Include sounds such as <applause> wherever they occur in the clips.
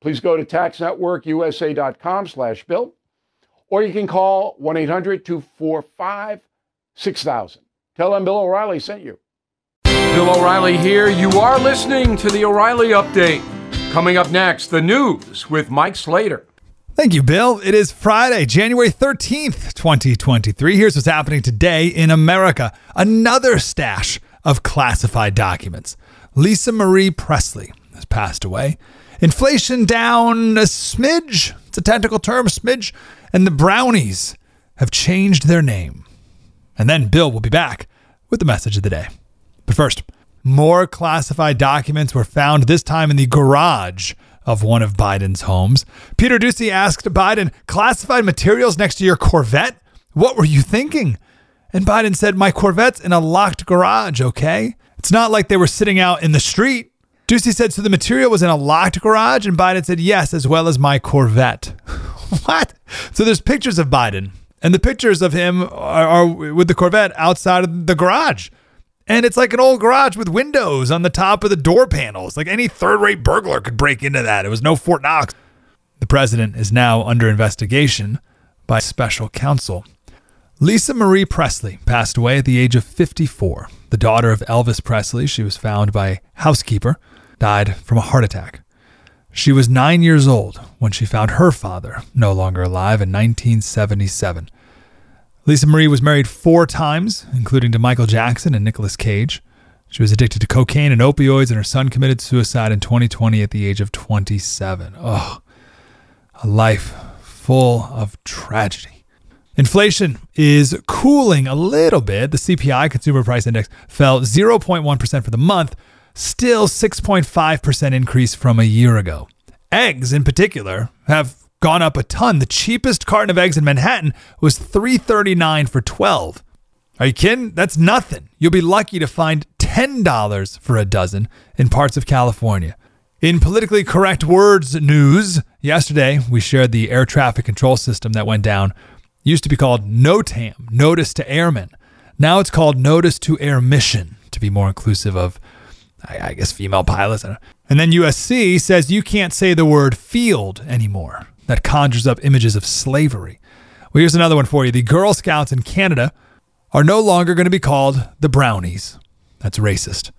Please go to taxnetworkusa.com slash bill, or you can call 1-800-245-6000. Tell them Bill O'Reilly sent you. Bill O'Reilly here. You are listening to the O'Reilly Update. Coming up next, the news with Mike Slater. Thank you, Bill. It is Friday, January 13th, 2023. Here's what's happening today in America another stash of classified documents. Lisa Marie Presley has passed away. Inflation down a smidge. It's a technical term, smidge. And the brownies have changed their name. And then Bill will be back with the message of the day. But first, more classified documents were found this time in the garage of one of Biden's homes. Peter Doocy asked Biden, classified materials next to your Corvette? What were you thinking? And Biden said, My Corvette's in a locked garage, okay? It's not like they were sitting out in the street. Doocy said, So the material was in a locked garage? And Biden said, Yes, as well as my Corvette. <laughs> what? So there's pictures of Biden, and the pictures of him are, are with the Corvette outside of the garage. And it's like an old garage with windows on the top of the door panels. Like any third rate burglar could break into that. It was no Fort Knox. The president is now under investigation by special counsel. Lisa Marie Presley passed away at the age of 54. The daughter of Elvis Presley, she was found by housekeeper, died from a heart attack. She was nine years old when she found her father no longer alive in 1977. Lisa Marie was married four times, including to Michael Jackson and Nicolas Cage. She was addicted to cocaine and opioids, and her son committed suicide in 2020 at the age of 27. Oh, a life full of tragedy. Inflation is cooling a little bit. The CPI, Consumer Price Index, fell 0.1% for the month, still 6.5% increase from a year ago. Eggs, in particular, have gone up a ton. The cheapest carton of eggs in Manhattan was 3.39 for 12. Are you kidding? That's nothing. You'll be lucky to find $10 for a dozen in parts of California. In politically correct words news, yesterday we shared the air traffic control system that went down. It used to be called NOTAM, Notice to Airmen. Now it's called Notice to Air Mission to be more inclusive of, I, guess, female pilots. And then USC says you can't say the word field anymore that conjures up images of slavery. Well, here's another one for you. The Girl Scouts in Canada are no longer going to be called the Brownies. That's racist.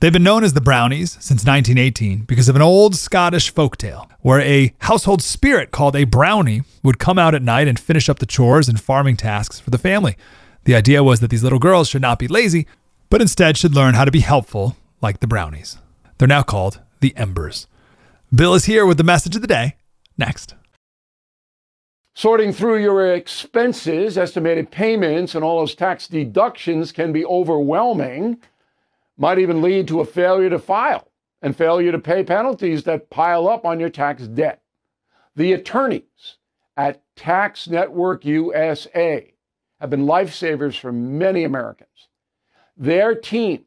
They've been known as the Brownies since 1918 because of an old Scottish folktale where a household spirit called a brownie would come out at night and finish up the chores and farming tasks for the family. The idea was that these little girls should not be lazy, but instead should learn how to be helpful like the Brownies. They're now called the Embers. Bill is here with the message of the day next. Sorting through your expenses, estimated payments, and all those tax deductions can be overwhelming, might even lead to a failure to file and failure to pay penalties that pile up on your tax debt. The attorneys at Tax Network USA have been lifesavers for many Americans. Their team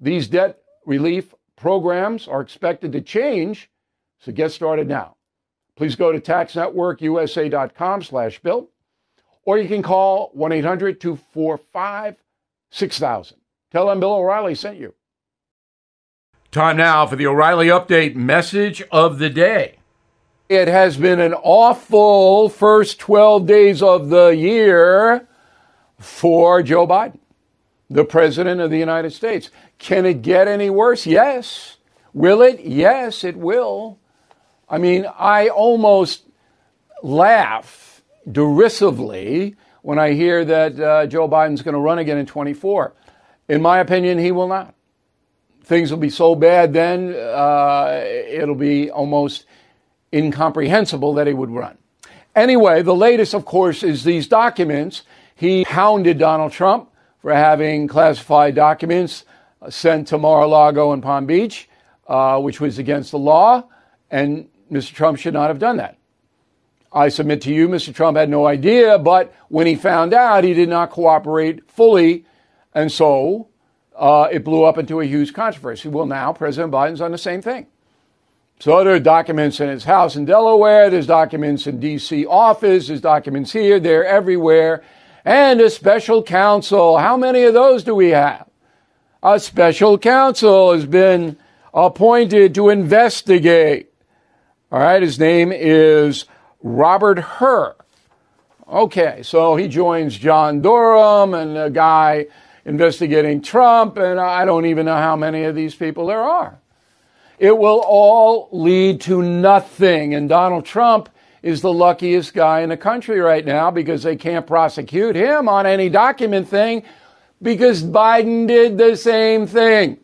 These debt relief programs are expected to change, so get started now. please go to taxnetworkusa.com slash bill, or you can call 1-800-245-6000. Tell them Bill O'Reilly sent you. Time now for the O'Reilly Update message of the day. It has been an awful first 12 days of the year for Joe Biden, the President of the United States. Can it get any worse? Yes. Will it? Yes, it will. I mean, I almost laugh derisively when I hear that uh, Joe Biden's going to run again in 24. In my opinion, he will not. Things will be so bad then, uh, it'll be almost incomprehensible that he would run. Anyway, the latest, of course, is these documents. He hounded Donald Trump for having classified documents sent to Mar a Lago and Palm Beach, uh, which was against the law, and Mr. Trump should not have done that. I submit to you, Mr. Trump had no idea, but when he found out, he did not cooperate fully, and so uh, it blew up into a huge controversy. Well, now President Biden's on the same thing. So there are documents in his house in Delaware, there's documents in D.C. office, there's documents here, there, everywhere, and a special counsel. How many of those do we have? A special counsel has been appointed to investigate. All right, his name is Robert Hur. Okay, so he joins John Durham and a guy investigating Trump, and I don't even know how many of these people there are. It will all lead to nothing, and Donald Trump is the luckiest guy in the country right now because they can't prosecute him on any document thing because Biden did the same thing.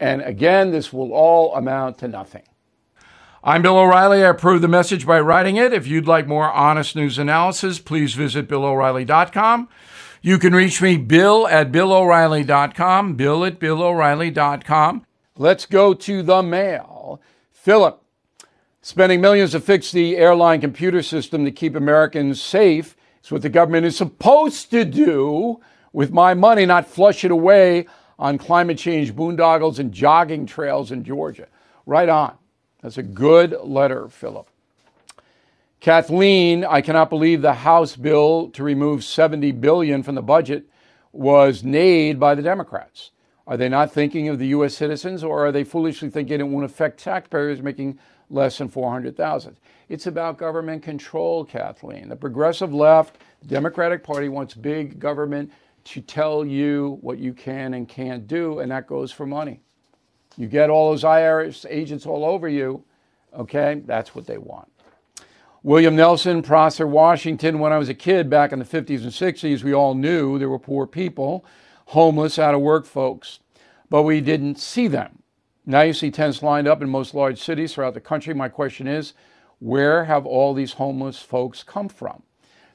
And again, this will all amount to nothing. I'm Bill O'Reilly. I approve the message by writing it. If you'd like more honest news analysis, please visit BillO'Reilly.com. You can reach me, Bill at BillO'Reilly.com, Bill at BillO'Reilly.com. Let's go to the mail. Philip, spending millions to fix the airline computer system to keep Americans safe is what the government is supposed to do with my money, not flush it away on climate change boondoggles and jogging trails in Georgia. Right on. That's a good letter, Philip. Kathleen, I cannot believe the House bill to remove 70 billion from the budget was nayed by the Democrats. Are they not thinking of the U.S. citizens, or are they foolishly thinking it won't affect taxpayers making less than 400,000? It's about government control, Kathleen. The progressive left, the Democratic Party wants big government to tell you what you can and can't do, and that goes for money. You get all those IRS agents all over you, okay? That's what they want. William Nelson, Prosser, Washington. When I was a kid back in the 50s and 60s, we all knew there were poor people, homeless, out of work folks, but we didn't see them. Now you see tents lined up in most large cities throughout the country. My question is where have all these homeless folks come from?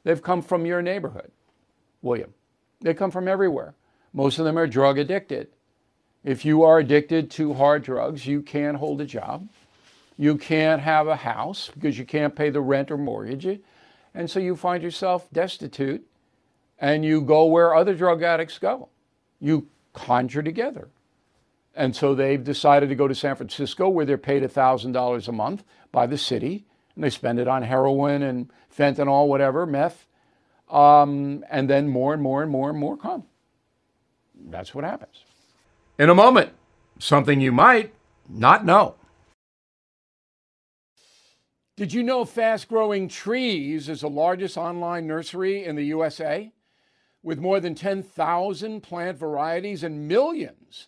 They've come from your neighborhood, William. They come from everywhere. Most of them are drug addicted. If you are addicted to hard drugs, you can't hold a job. You can't have a house because you can't pay the rent or mortgage. And so you find yourself destitute and you go where other drug addicts go. You conjure together. And so they've decided to go to San Francisco where they're paid $1,000 a month by the city and they spend it on heroin and fentanyl, whatever, meth. Um, and then more and more and more and more come. That's what happens. In a moment, something you might not know. Did you know Fast Growing Trees is the largest online nursery in the USA? With more than 10,000 plant varieties and millions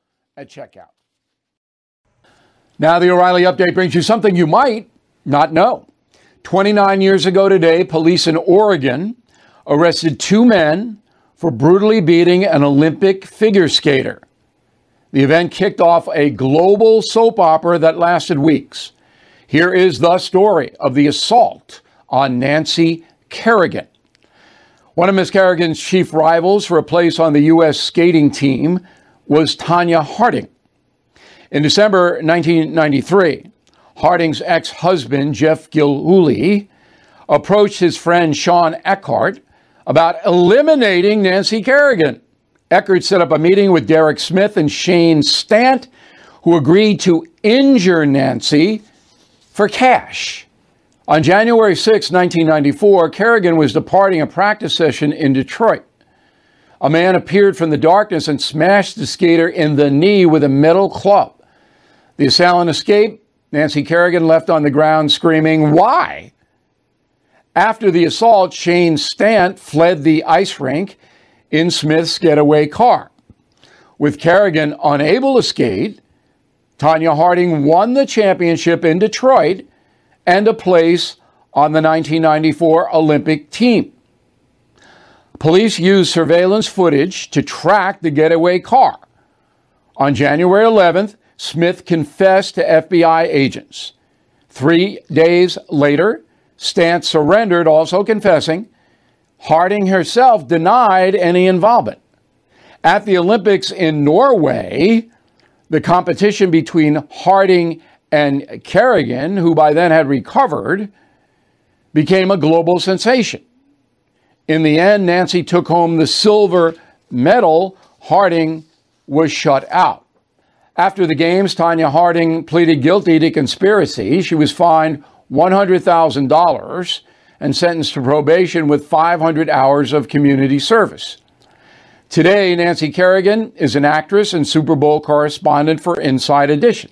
at checkout. Now, the O'Reilly update brings you something you might not know. 29 years ago today, police in Oregon arrested two men for brutally beating an Olympic figure skater. The event kicked off a global soap opera that lasted weeks. Here is the story of the assault on Nancy Kerrigan. One of Ms. Kerrigan's chief rivals for a place on the U.S. skating team was Tonya Harding. In December 1993, Harding's ex husband, Jeff Gillooly, approached his friend Shawn Eckardt about eliminating Nancy Kerrigan. Eckardt set up a meeting with Derek Smith and Shane Stant, who agreed to injure Nancy for cash. On January 6, 1994, Kerrigan was departing a practice session in Detroit. A man appeared from the darkness and smashed the skater in the knee with a metal club. The assailant escaped. Nancy Kerrigan left on the ground screaming, Why? After the assault, Shane Stant fled the ice rink in Smith's getaway car. With Kerrigan unable to skate, Tonya Harding won the championship in Detroit and a place on the 1994 Olympic team. Police used surveillance footage to track the getaway car. On January 11th, Smith confessed to FBI agents. Three days later, Stant surrendered, also confessing. Harding herself denied any involvement. At the Olympics in Norway, the competition between Harding and Kerrigan, who by then had recovered, became a global sensation. In the end, Nancy took home the silver medal. Harding was shut out. After the games, Tonya Harding pleaded guilty to conspiracy. She was fined $100,000 and sentenced to probation with 500 hours of community service. Today, Nancy Kerrigan is an actress and Super Bowl correspondent for Inside Edition.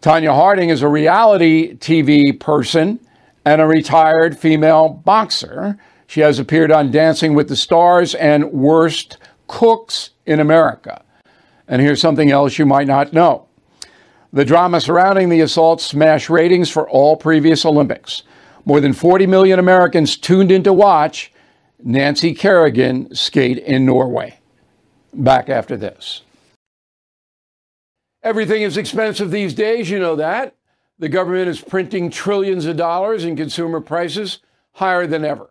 Tonya Harding is a reality TV person and a retired female boxer. She has appeared on Dancing with the Stars and Worst Cooks in America. And here's something else you might not know. The drama surrounding the assault smashed ratings for all previous Olympics. More than 40 million Americans tuned in to watch Nancy Kerrigan skate in Norway back after this. Everything is expensive these days, you know that. The government is printing trillions of dollars and consumer prices higher than ever.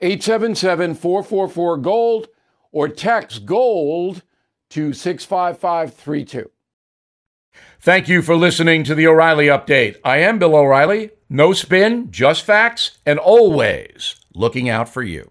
877 444 GOLD, or text GOLD to 65532. Thank you for listening to the O'Reilly Update. I am Bill O'Reilly. No spin, just facts, and always looking out for you.